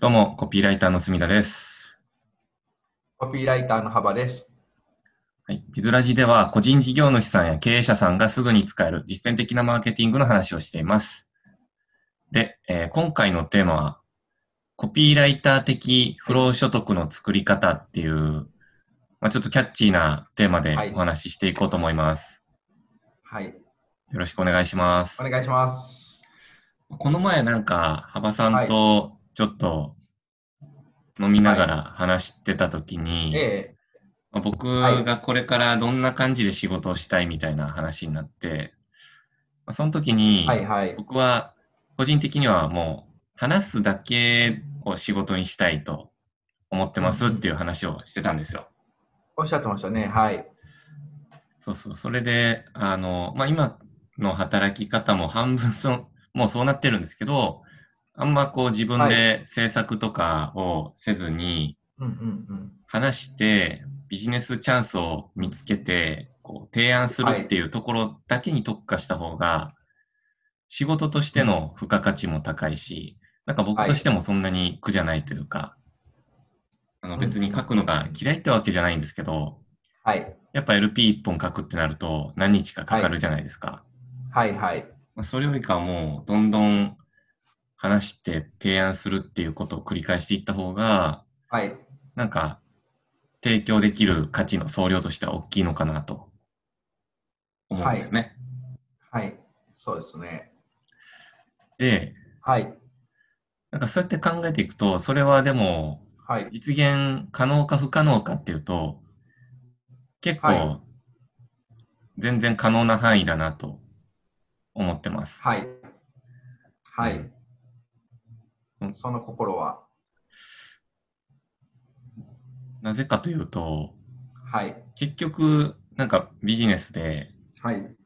どうも、コピーライターの隅田です。コピーライターの幅です。はい。ビズラジでは、個人事業主さんや経営者さんがすぐに使える実践的なマーケティングの話をしています。で、えー今回のテーマは、コピーライター的不労所得の作り方っていう、まあ、ちょっとキャッチーなテーマではいお話ししていこうと思います。はい。よろしくお願いしますお。願いします。この前なんか、幅さんとちょっと飲みながら話してた時に、はいがこれからどんな感じで仕事をしたいみたいな話になって、まあその時に。僕は個人的にはもう話すだけを仕事にしたいと思ってますっていう話をしてたんですよ。おっしゃってましたね。はい。そうそう。それで、あの、まあ、今の働き方も半分そ、もうそうなってるんですけど、あんまこう自分で制作とかをせずに。話してビジネスチャンスを見つけてこう提案するっていうところだけに特化した方が仕事としての付加価値も高いし、なんか僕としてもそんなに苦じゃないというか、あの別に書くのが嫌いってわけじゃないんですけど、はい。やっぱ LP1 本書くってなると何日かかかるじゃないですか。はいはい。まあ、それよりかはもうどんどん話して提案するっていうことを繰り返していった方が、はい。なんか、提供できる価値の総量としては大きいのかなと思うんですよね。はい。そうですね。で、はい。なんかそうやって考えていくと、それはでも、はい。実現可能か不可能かっていうと、結は構、全然可能な範囲だなと思ってます。はい。はいうん。その心は。なぜかというと、はい。結局、なんかビジネスで、はい。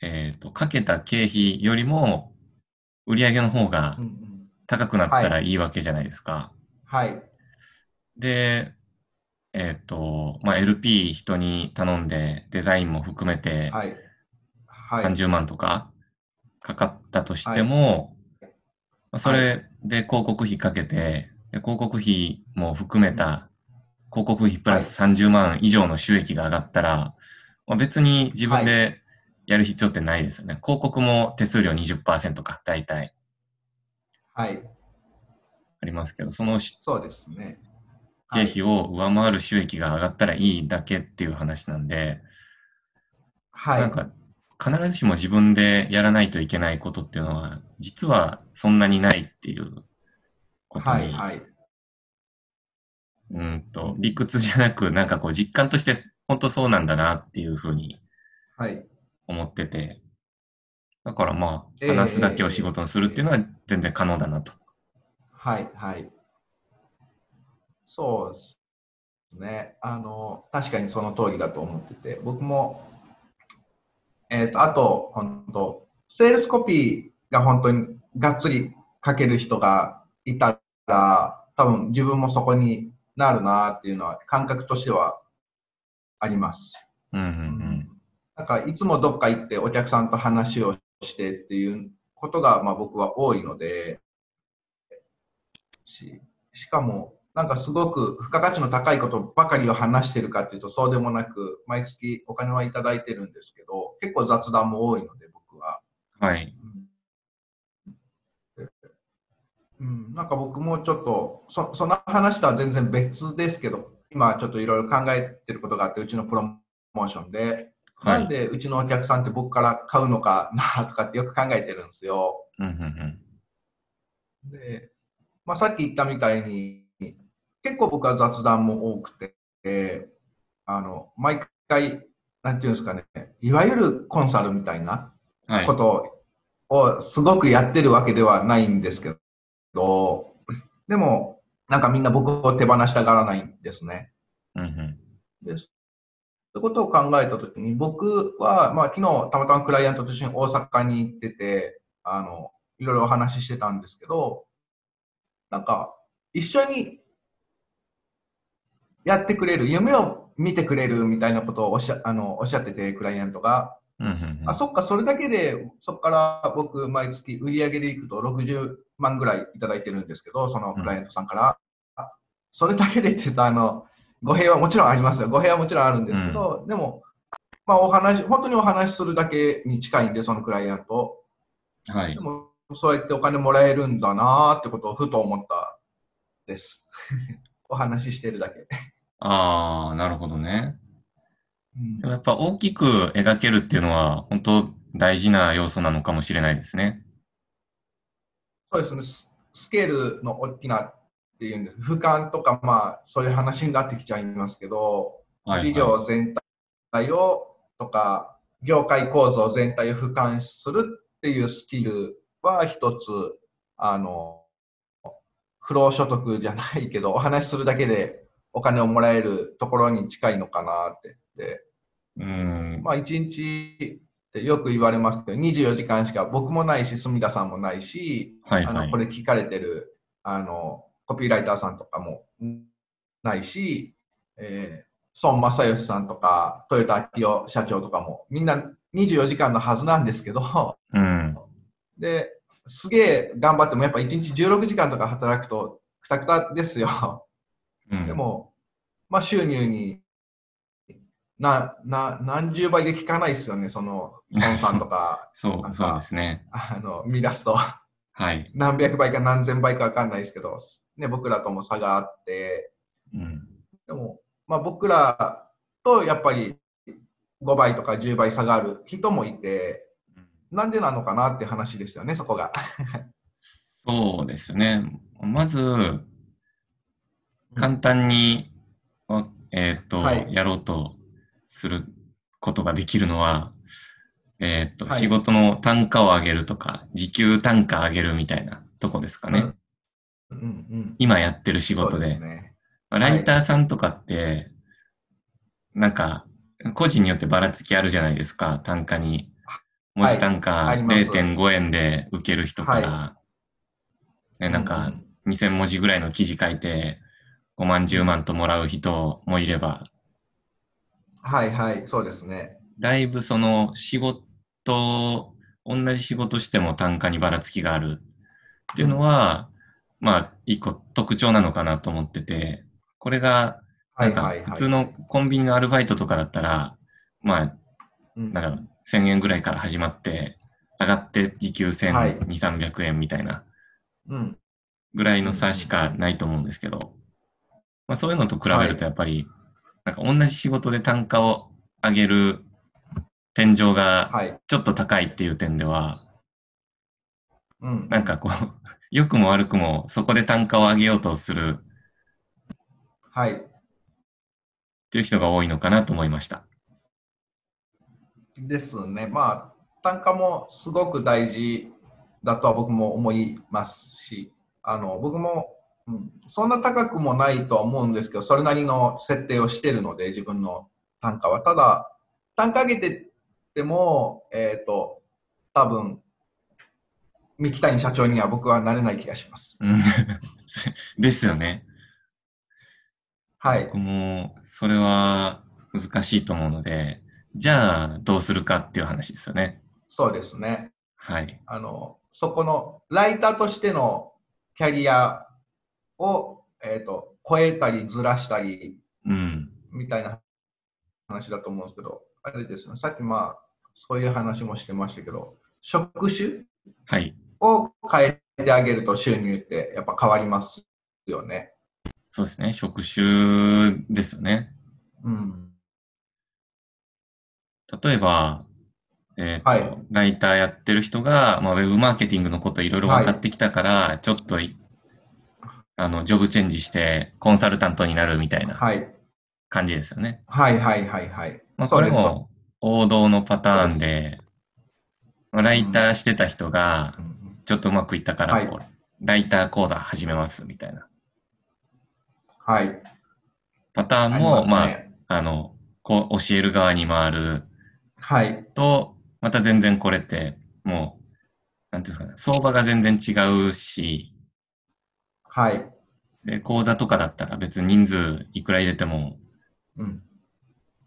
えっ、と、かけた経費よりも、売上の方が。高くなったらいいわけじゃないですか。はい。で、えっ、と、まあ、LP 人に頼んで、デザインも含めてはい。はい。30万とかかかったとしても、まあそれで広告費かけて、で広告費も含めた広告費プラス30万以上の収益が上がったら、まあ、別に自分でやる必要ってないですよね。広告も手数料20%か、大体はい。ありますけど、そのそうですね。経費を上回る収益が上がったらいいだけっていう話なんで、はい。なんか必ずしも自分でやらないといけないことっていうのは、実はそんなにないっていうことに、はい。はい。うんと理屈じゃなく、なんかこう実感として本当そうなんだなっていうふうにはい。思ってて、だからまあ、ええ話すだけを仕事にするっていうのは全然可能だなと。はい、はい。そうですね。あの、確かにその通りだと思ってて、僕も、えっ、と、あと、本当セールスコピーが本当にがっつり書ける人がいたら、多分自分もそこになるなっていうのは感覚としてはあります。うんうんなんかいつもどっか行ってお客さんと話をしてっていうことがまあ僕は多いので、ししかもなんかすごく付加価値の高いことばかりを話してるかっていうとそうでもなく、毎月お金はいただいてるんですけど、結構雑談も多いので僕は。うん。はい。うん、なんか僕もちょっとそその話とは全然別ですけど、今ちょっといろいろ考えてることがあって、うちのプロモーションで、は。ないんでうちのお客さんって僕から買うのかなとかってよく考えてるんですよ。うんうんうん。で、まあ、さっき言ったみたいに、結構僕は雑談も多くて、あの、毎回、なんていうんですかね、いわゆるコンサルみたいなはいこ。とをすごくやってるわけではないんですけど、でも、なんかみんな僕を手放したがらないんですね。うんうん。です。そういうことを考えたときに、僕は、まあ、昨日たまたまクライアントと一緒に大阪に行ってて、あの、いろいろお話ししてたんですけど、なんか、一緒にやってくれる、夢を見てくれるみたいなことをおっしゃあのおっしゃってて、クライアントが。うんうんうんあ、そっか、それだけで、そこから僕、毎月売り上げでいくと60万ぐらいいただいてるんですけど、そのクライアントさんから。あそれだけでって言うと、あの、語弊はもちろんありますよ。語弊はもちろんあるんですけど、でも、まあ、お話、本当にお話しするだけに近いんで、そのクライアント。はいで。も、そうやってお金もらえるんだなーってことをふと思ったです。お話ししてるだけ。ああ、なるほどね。うんでもやっぱ大きく描けるっていうのは、本当大事な要素なのかもしれないですね。そうですね、ススケールの大きなっていうんです。俯瞰とか、まあ、そういう話になってきちゃいますけど、はい、事はい。業全体をとか、業界構造全体を俯瞰するっていうスキルは一つ、あの、不労所得じゃないけど、お話しするだけでお金をもらえるところに近いのかなって。でうん。まあ、一日ってよく言われますけど、24時間しか僕もないし、住田さんもないし、あのはいはいこれ聞かれてるあのコピーライターさんとかもないし、えー孫正義さんとか、豊田昭夫社長とかも、みんな24時間のはずなんですけど、うん。で、すげえ頑張っても、やっぱ1日16時間とか働くと、くたくたですよ。うん、でも、まあ、収入になな何十倍で効かないですよね、その孫さんとか そう、そうですね。あの見出すと。はい。何百倍か何千倍かわかんないですけど、ね、僕らとも差があって、うん。でも、まあ、僕らとやっぱり5倍とか10倍差がある人もいて、なんでなのかなって話ですよね、そこが。そうですね。まず、簡単に、あえっ、と、はい。やろうとすることができるのは、えっ、と、はい。仕事の単価を上げるとか、時給単価上げるみたいなとこですかね。うんうん、今やってる仕仕事で。すね、ライターさんとかって、なんか、個人によってばらつきあるじゃないですか、単価に。文字単価あります。0.5円で受ける人から、ね、なんかう2000文字ぐらいの記事書いて5万、10万ともらう人もいれば、はいはい、そうですね。だいぶその仕事、同じ仕事しても単価にばらつきがあるっていうのは、まあ、一個特徴なのかなと思ってて、これが、ないんか。普通のコンビニのアルバイトとかだったら、まあ、うん、なんだろう、1000円ぐらいから始まって、上がって時給はい。1200、300円みたいなうん、ぐらいの差しかないと思うんですけど、まあそういうのと比べるとやっぱり、なんか同じ仕事で単価を上げる天井がはい。ちょっと高いっていう点では、うん、なんかこう、良くも悪くもそこで単価を上げようとするはい。っていう人が多いのかなと思いました。ですね。まあ、単価もすごく大事だとは僕も思いますし、あの僕も、うん、そんな高くもないとは思うんですけど、それなりの設定をしてるので、自分の単価は。ただ、単価上げてっても、えっ、と、多分三木谷社長には僕はなれない気がします。うん ですよね。はい。僕もそれは難しいと思うので、じゃあどうするかっていう話ですよね。そうですね。はい。あの、そこのライターとしてのキャリアを、えっ、と、超えたりずらしたりうん。みたいな話だと思うんですけど、あれですね、さっきまあ、そういう話もしてましたけど、職種はい。を変えてあげると収入ってやっぱ変わりますよね。そうですね。職種ですよね。うん。例えば、えっ、と、はいライターやってる人が、まあ、ウェブマーケティングのこといろいろ分かってきたから、ちょっといあの、ジョブチェンジしてコンサルタントになるみたいなはい。感じですよね。はいはいはいはい。まあ、これも王道のパターンで、まあライターしてた人がう、んちょっとうまくいったから、はいライター講座始めますみたいなはい。パターンも、まあ、すねあの、こう教える側に回るはい。と、また全然これって、もう、なんていうんですかね、相場が全然違うし、はい。で、講座とかだったら別に人数いくら入れても、うん。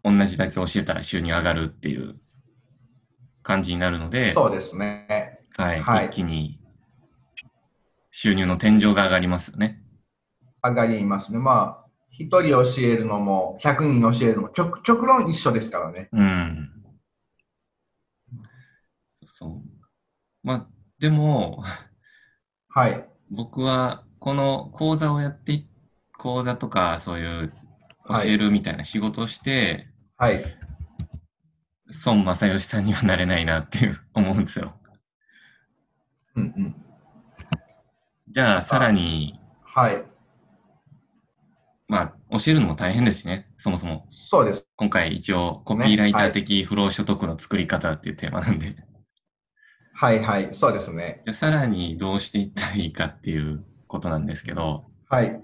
同じだけ教えたら収入上がるっていう感じになるので、そうですね。はい、はい一気に収入の天井が上がりますよね。上がりますね。まあ、一人教えるのも、100人教えるのも、極極論一緒ですからね。うん。そうそう。まあ、でも、はい。僕はこの講座をやってい、講座とかそういう教はいえるみたいな仕事をして、はい。孫正義さんにはなれないなっていう 思うんですよ。うんうん。じゃあ、さらに、はい。まあ、教えるのも大変ですしね、そもそも。そうです。今回一応、コピーライター的不労所得の作り方っていうテーマなんで、はいはい。そうですね。じゃあ、さらにどうしていったらいいかっていうことなんですけど、はい。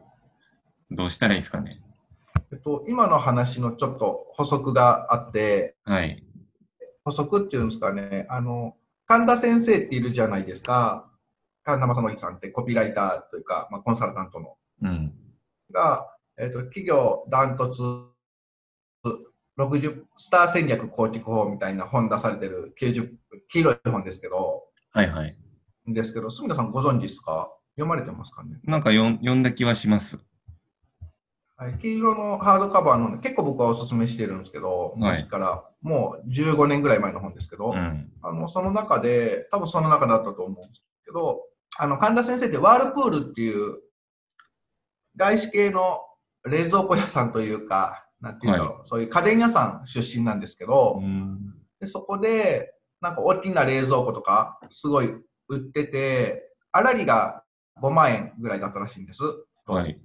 どうしたらいいですかね？えっと、今の話のちょっと補足があって、はい。補足っていうんですかね、あの、神田先生っているじゃないですか。神田正則さんってコピーライターというか、まあ、コンサルタントの。うん。が、えっと、企業ダントツ60スター戦略構築法みたいな本出されてる90黄色い本ですけど、はいはい。ですけど、住田さんご存知ですか？読まれてますかね？なんか読んだ気はします。はい、黄色のハードカバーの結構僕はお勧めしてるんですけど、はい昔からもう15年ぐらい前の本ですけど、うん。あのその中で、多分その中だったと思うんですけど、あの神田先生ってワールプールっていう外資系の冷蔵庫屋さんというか、なんていうんだろう、そういう家電屋さん出身なんですけど、うん。でそこでなんか大きな冷蔵庫とかすごい売ってて、粗利が5万円ぐらいだったらしいんです。はい。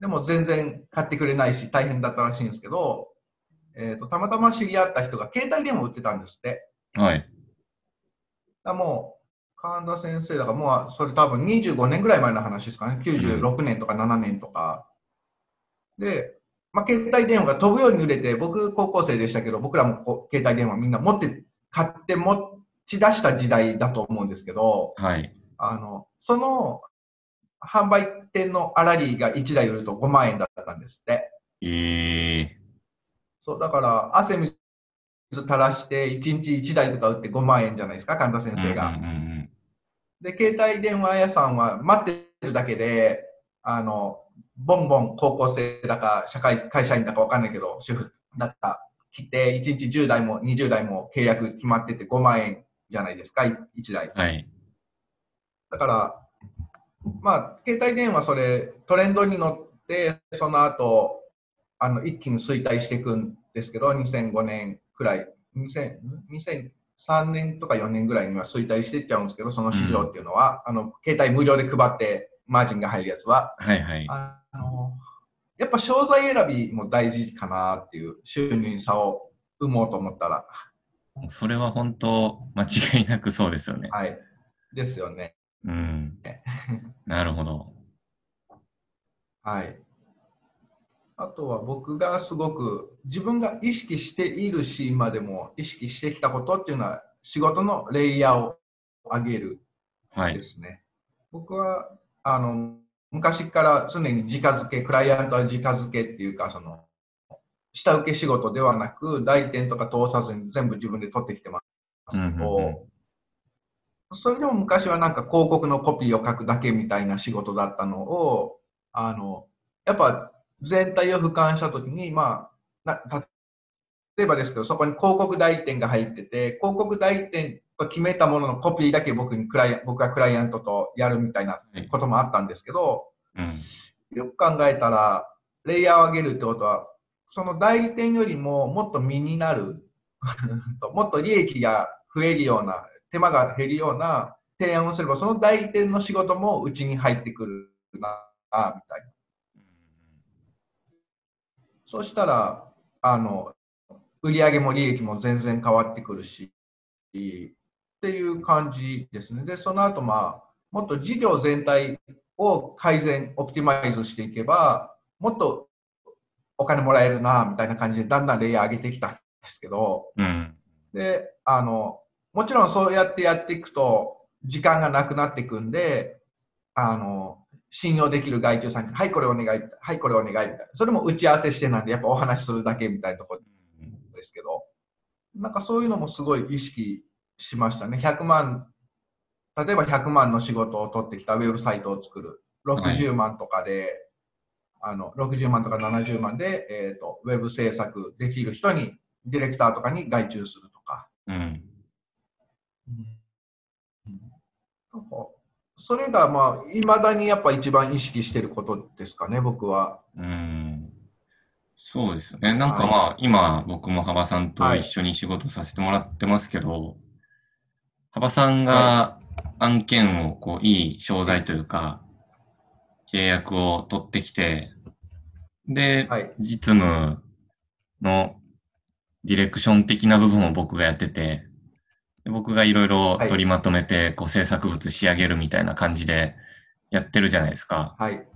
でも全然買ってくれないし大変だったらしいんですけど、えー、とたまたま知り合った人が携帯電話を売ってたんですって。はい。だもう神田先生だからもうそれ多分25年ぐらい前の話ですかね。96年とか7年とか。で、まあ、携帯電話が飛ぶように売れて、僕高校生でしたけど、僕らも携帯電話みんな持って、買って持ち出した時代だと思うんですけど、はい。あの、その販売店の粗利が1台売ると5万円だったんですって。ええそう、だから、汗水垂らして、1日1台とか売って5万円じゃないですか、神田先生が。うんうんうんで、携帯電話屋さんは待ってるだけで、あの、ボンボン高校生だか、社会、会社員だかわかんないけど、主婦だった、来て、1日10台も20台も契約決まってて5万円じゃないですか、1台。はい。だから、まあ、携帯電話それトレンドに乗って、その後、あの、一気に衰退していくんですけど、2005年くらい、2000 2003年とか4年ぐらいには衰退していっちゃうんですけど、その市場っていうのは、あの、携帯無料で配って、マージンが入るやつは、はいはい。あの、やっぱ商材選びも大事かなっていう収入差を生もうと思ったら、それは本当、間違いなくそうですよね。はい。ですよね。うん。なるほど。はい。あとは僕がすごく自分が意識しているし、今でも意識してきたことっていうのは仕事のレイヤーを上げるはい。ですね。僕はあの昔から常に直付け、クライアントは直付けっていうか、その下請け仕事ではなく、代理店とか通さずに全部自分で取ってきてますけど、うんうんうんそれでも昔はなんか広告のコピーを書くだけみたいな仕事だったのを、あの、やっぱ全体を俯瞰したときに、まあ、な例えばですけど、そこに広告代理店が入ってて、広告代理店が決めたもののコピーだけ僕にクライ僕がクライアントとやるみたいなはいこともあったんですけど、うん。よく考えたら、レイヤーを上げるってことは、その代理店よりももっと身になる、もっと利益が増えるような、手間が減るような提案をすれば、その代理店の仕事もうちに入ってくるな、みたいな。そうしたら、あの、売上も利益も全然変わってくるし、っていう感じですね。で、その後、まあ、もっと事業全体を改善、オプティマイズしていけば、もっとお金もらえるな、みたいな感じで、だんだんレイヤー上げてきたんですけど、うん。で、あの、もちろんそうやってやっていくと、時間がなくなっていくんで、あの、信用できる外注さんに、はい、これお願い、はい、これお願い、みたいな。それも打ち合わせしてなんで、やっぱお話しするだけみたいなところですけど、なんかそういうのもすごい意識しましたね。100万、例えば100万の仕事を取ってきたウェブサイトを作る。60万とかで、あの60万とか70万で、えーと、ウェブ制作できる人に、ディレクターとかに外注するとか。うんそれが、まあ、いまだにやっぱ一番意識してることですかね、僕は。うん。そうですよね。なんかまあ、はい、今、僕も幅さんと一緒に仕事させてもらってますけど、はい、幅さんが案件をこう、いい商材というか、契約を取ってきて、で、はい、実務のディレクション的な部分を僕がやってて、僕がいろいろ取りまとめて、こう制作物仕上げるみたいな感じでやってるじゃないですか。はい。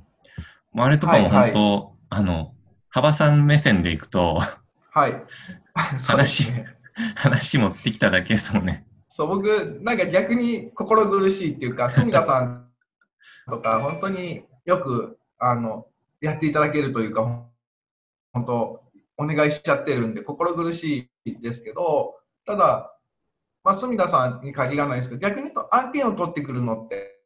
あれとかも本当、はいはい、あの、幅さん目線でいくと、はい。話、ね、話持ってきただけですもんね。そう、僕、なんか逆に心苦しいっていうか、住田さんとか、本当によく、あの、やっていただけるというか、本当、お願いしちゃってるんで、心苦しいですけど、ただ、まあ、住田さんに限らないですけど、逆に言うと案件を取ってくるのって、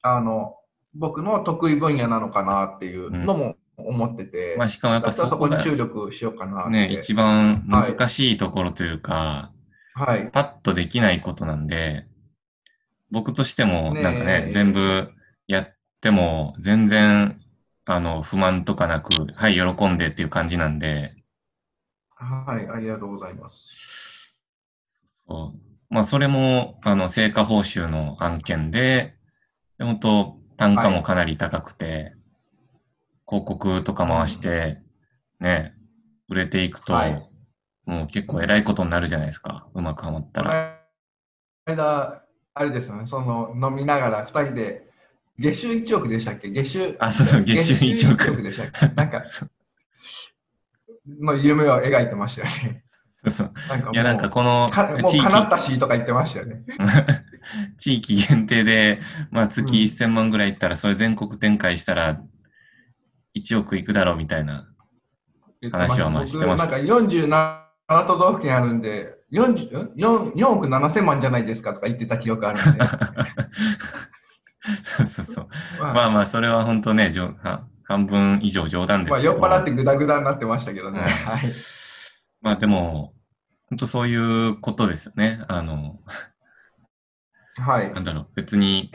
あの、僕の得意分野なのかなっていうのも思ってて、うん、まあ、しかもやっぱそこに注力しようかなね、一番難しいところというか、はい、パッとできないことなんで、僕としてもなんかね、ね全部やっても全然あの不満とかなく、はい、喜んでっていう感じなんで。はい、ありがとうございます。まあ、それも、あの、成果報酬の案件で、本当単価もかなり高くて、はい、広告とか回して、ね、売れていくと、はい、もう結構偉いことになるじゃないですか。うまくはまったら。間、あれですよね、その飲みながら2人で、月収1億でしたっけ？月収。あ、そうそう、月収1億。億でしたっけ？なんか、の夢を描いてましたよね。そういや、なんかこの地域。もう叶ったしとか言ってましたよね。地域限定で、まあ月1000万ぐらいいったら、それ全国展開したら1億いくだろうみたいな話はまあしてました。なんか47都道府県あるんで、4, 4, 4億7000万じゃないですかとか言ってた記憶あるんで。そうそうそう。まあまあ、それは本当ね、半分以上冗談ですけど。まあ、酔っ払ってグダグダになってましたけどね。はい。まあでも、本当そういうことですよね。あの、はい。なんだろう、別に、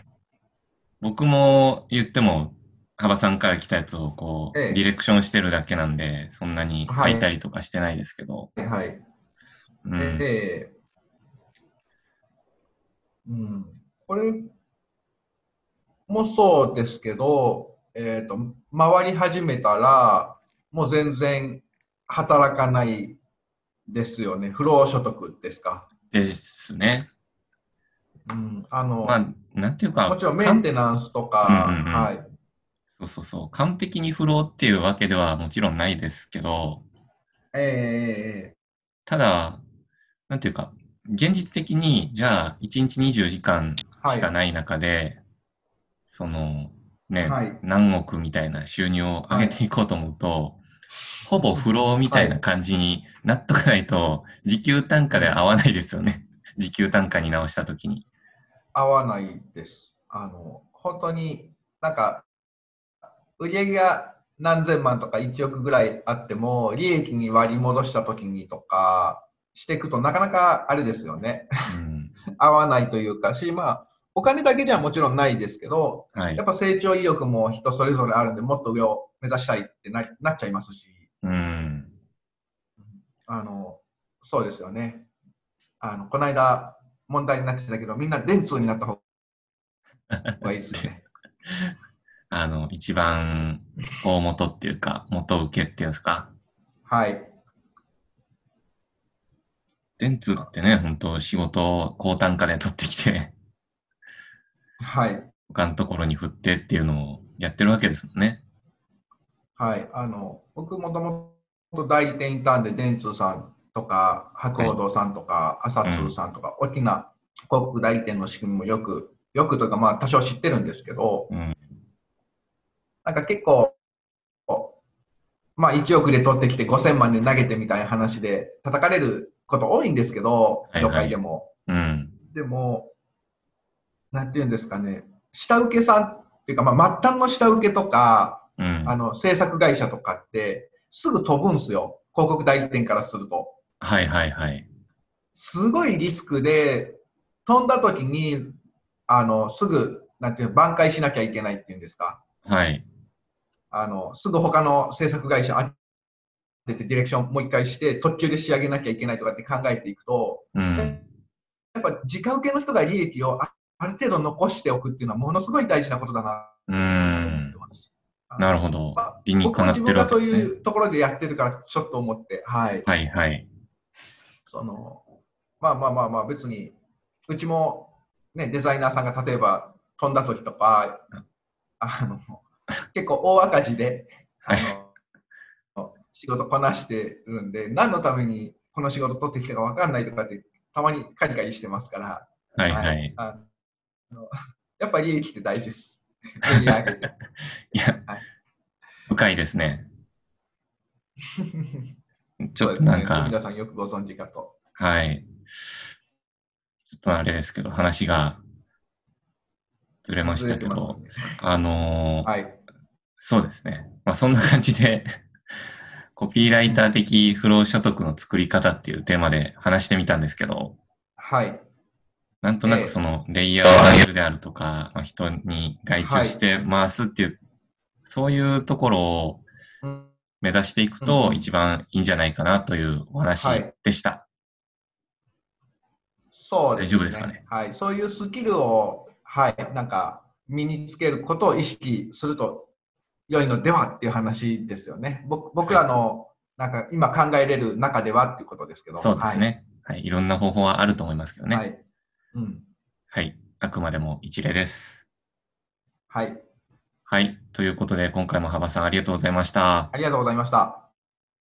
僕も言っても、幅さんから来たやつをこう、ええ、ディレクションしてるだけなんで、そんなに書いたりとかしてないですけど。はい。はい、うん、ええうん。これもそうですけど、えっ、ー、と、回り始めたら、もう全然働かないですよね。不労所得ですか？ですね。うん、あの、まあ、なんていうか、もちろんメンテナンスとか、うんうんうん、はい。そうそうそう、完璧に不労っていうわけではもちろんないですけど、ええー、ただ、なんていうか、現実的に、じゃあ、1日24時間しかない中で、はい、その、ね、はい、何億みたいな収入を上げていこうと思うと、ほぼ不労みたいな感じになっとかないと、時給単価で合わないですよね。時給単価に直したときに。合わないです。あの、本当になんか、売上が何千万とか1億ぐらいあっても、利益に割り戻したときにとかしていくとなかなかあれですよね。うん、合わないというかし、まあ、お金だけじゃもちろんないですけど、はい、やっぱ成長意欲も人それぞれあるんで、もっと上を目指したいってななっちゃいますし。うん、あのそうですよね。あのこの間問題になってたけど、みんな電通になった方がいいですね。あの、一番大元っていうか、元請けっていうんですか？はい。電通ってね、本当仕事を高単価で取ってきて、はい。他のところに振ってっていうのをやってるわけですもんね。はい。あの、僕もともと代理店インターンで電通さんとか、博報堂さんとか、朝通さんとか、大きな広告代理店の仕組みもよく、よくというか、まあ、多少知ってるんですけど、うん、なんか結構、まあ、1億で取ってきて5000万で投げてみたいな話で叩かれること多いんですけど、はいはい業界でも。うん。でも、なんていうんですかね、下請けさんっていうか、まあ、末端の下請けとか、うん。あの、制作会社とかって、すぐ飛ぶんすよ。広告代理店からすると。はいはいはい。すごいリスクで、飛んだ時に、あの、すぐ、なんていうの、挽回しなきゃいけないっていうんですか。はい。あの、すぐ他の制作会社当ててディレクションもう一回して、特急で仕上げなきゃいけないとかって考えていくと、うん。やっぱ時間受けの人が利益をあある程度残しておくっていうのはものすごい大事なことだなうん。なるほどまあ。理にかなってるわけですね。僕は自分がそういうところでやってるからちょっと思って、はい。はいはい。その、まあまあまあまあ別に、うちもね、デザイナーさんが例えば飛んだ時とか、あの、結構大赤字で、あの、仕事こなしてるんで、何のためにこの仕事取ってきたか分かんないとかって、たまにカリカリしてますから、はいはい。あのやっぱり利益って大事です。いやはい、深いですね。ちょっとなんか、皆さんよくご存知かと。はい。ちょっとあれですけど、話がずれましたけどねあのーはい。そうですね。まあそんな感じで、コピーライター的不労所得の作り方っていうテーマで話してみたんですけど、はい。なんとなええくそのレイヤーを上げるであるとか、まあ、人に外注して回すっていう、そういうところをうん目指していくうんとうん一番いいんじゃないかなというお話はいでした。そうです、ね。大丈夫ですかね？はい。そういうスキルを、はい、なんか、身につけることを意識すると良いのではっていう話ですよね。僕僕らの、なんか今考えれる中ではっていうことですけど。そうですね。はい、いろんな方法はあると思いますけどはい。ね。はい。うん。はい。あくまでも一例です。はい。はい。ということで、今回も幅さんありがとうございました。ありがとうございました。